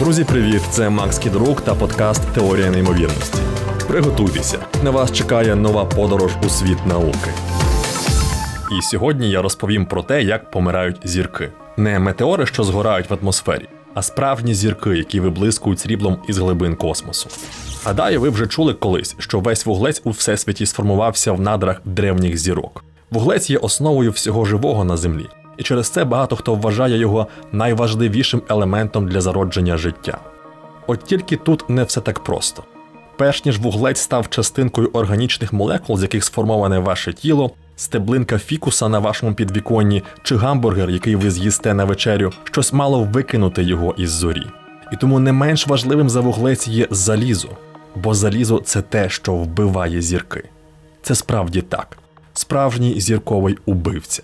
Друзі, привіт! Це Макс Кідрук та подкаст Теорія неймовірності. Приготуйтеся, на вас чекає нова подорож у світ науки. І сьогодні я розповім про те, як помирають зірки. Не метеори, що згорають в атмосфері, а справжні зірки, які виблискують сріблом із глибин космосу. Гадаю, ви вже чули колись, що весь вуглець у всесвіті сформувався в надрах древніх зірок. Вуглець є основою всього живого на землі, і через це багато хто вважає його найважливішим елементом для зародження життя. От тільки тут не все так просто. Перш ніж вуглець став частинкою органічних молекул, з яких сформоване ваше тіло, стеблинка фікуса на вашому підвіконні чи гамбургер, який ви з'їсте на вечерю, щось мало викинути його із зорі. І тому не менш важливим за вуглець є залізо, бо залізо це те, що вбиває зірки. Це справді так, справжній зірковий убивця.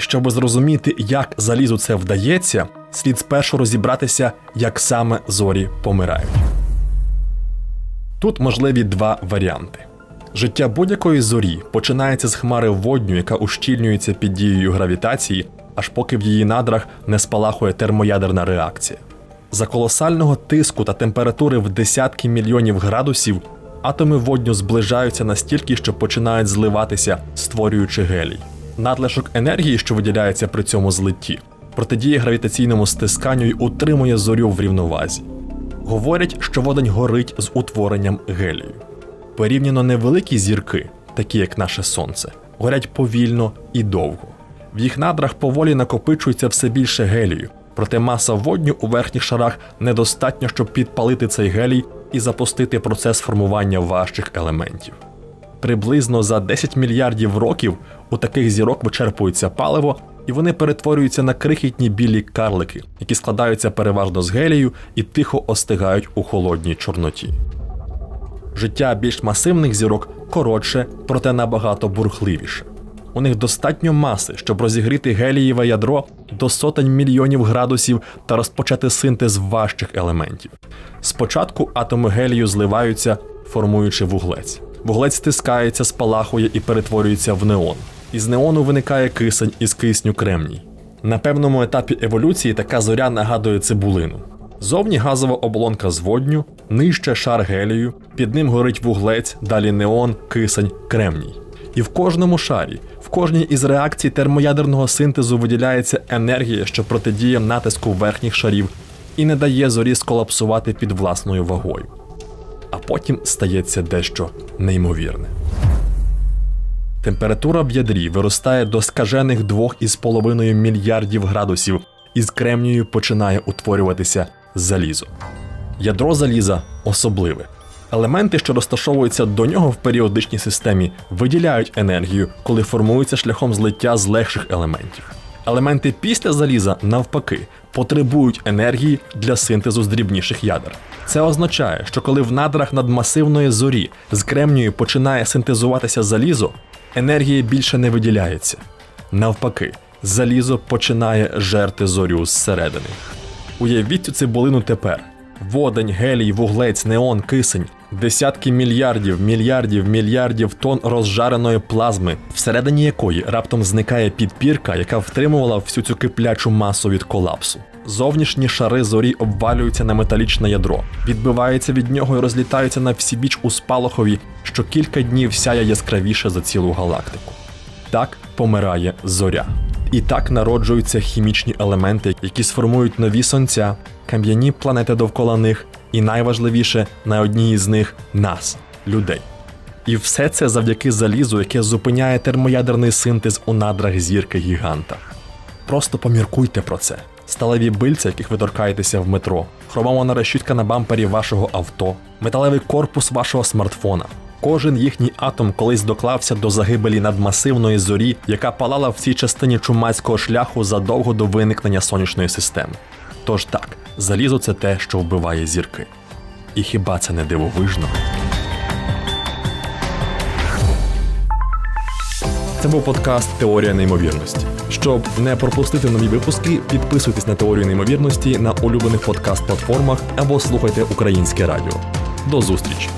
Щоб зрозуміти, як залізу це вдається, слід спершу розібратися, як саме зорі помирають. Тут можливі два варіанти. Життя будь-якої зорі починається з хмари водню, яка ущільнюється під дією гравітації, аж поки в її надрах не спалахує термоядерна реакція. За колосального тиску та температури в десятки мільйонів градусів атоми водню зближаються настільки, що починають зливатися, створюючи гелій. Надлишок енергії, що виділяється при цьому злитті, протидіє гравітаційному стисканню і утримує зорю в рівновазі. Говорять, що водень горить з утворенням гелію. Порівняно невеликі зірки, такі як наше сонце, горять повільно і довго. В їх надрах поволі накопичується все більше гелію, проте маса водню у верхніх шарах недостатньо, щоб підпалити цей гелій і запустити процес формування важчих елементів. Приблизно за 10 мільярдів років у таких зірок вичерпується паливо, і вони перетворюються на крихітні білі карлики, які складаються переважно з гелію і тихо остигають у холодній чорноті. Життя більш масивних зірок коротше, проте набагато бурхливіше. У них достатньо маси, щоб розігріти гелієве ядро до сотень мільйонів градусів та розпочати синтез важчих елементів. Спочатку атоми гелію зливаються, формуючи вуглець. Вуглець стискається, спалахує і перетворюється в неон. Із неону виникає кисень із кисню кремній. На певному етапі еволюції така зоря нагадує цибулину. Зовні газова оболонка з водню, нижче шар гелію, під ним горить вуглець, далі неон, кисень, кремній. І в кожному шарі, в кожній із реакцій термоядерного синтезу виділяється енергія, що протидіє натиску верхніх шарів і не дає зорі сколапсувати під власною вагою. А потім стається дещо неймовірне. Температура в ядрі виростає до скажених 2,5 мільярдів градусів, і з кремнію починає утворюватися залізо. Ядро заліза особливе. Елементи, що розташовуються до нього в періодичній системі, виділяють енергію, коли формуються шляхом злиття з легших елементів. Елементи після заліза, навпаки, потребують енергії для синтезу з дрібніших ядер. Це означає, що коли в надрах надмасивної зорі з кремнію починає синтезуватися залізо, енергія більше не виділяється. Навпаки, залізо починає жерти зорю зсередини. Уявіть цю цибулину тепер: водень, гелій, вуглець, неон, кисень, десятки мільярдів, мільярдів, мільярдів тонн розжареної плазми, всередині якої раптом зникає підпірка, яка втримувала всю цю киплячу масу від колапсу. Зовнішні шари зорі обвалюються на металічне ядро, відбиваються від нього і розлітаються на всі біч у спалахові, що кілька днів сяє яскравіше за цілу галактику. Так помирає зоря. І так народжуються хімічні елементи, які сформують нові сонця, кам'яні планети довкола них, і найважливіше на одній із них нас, людей. І все це завдяки залізу, яке зупиняє термоядерний синтез у надрах зірки гіганта. Просто поміркуйте про це. Сталеві бильця, яких ви торкаєтеся в метро, хромована решітка на бампері вашого авто, металевий корпус вашого смартфона. Кожен їхній атом колись доклався до загибелі надмасивної зорі, яка палала в цій частині чумацького шляху задовго до виникнення сонячної системи. Тож так, залізо це те, що вбиває зірки. І хіба це не дивовижно? Це був подкаст Теорія неймовірності. Щоб не пропустити нові випуски, підписуйтесь на теорію неймовірності на улюблених подкаст-платформах або слухайте українське радіо. До зустрічі!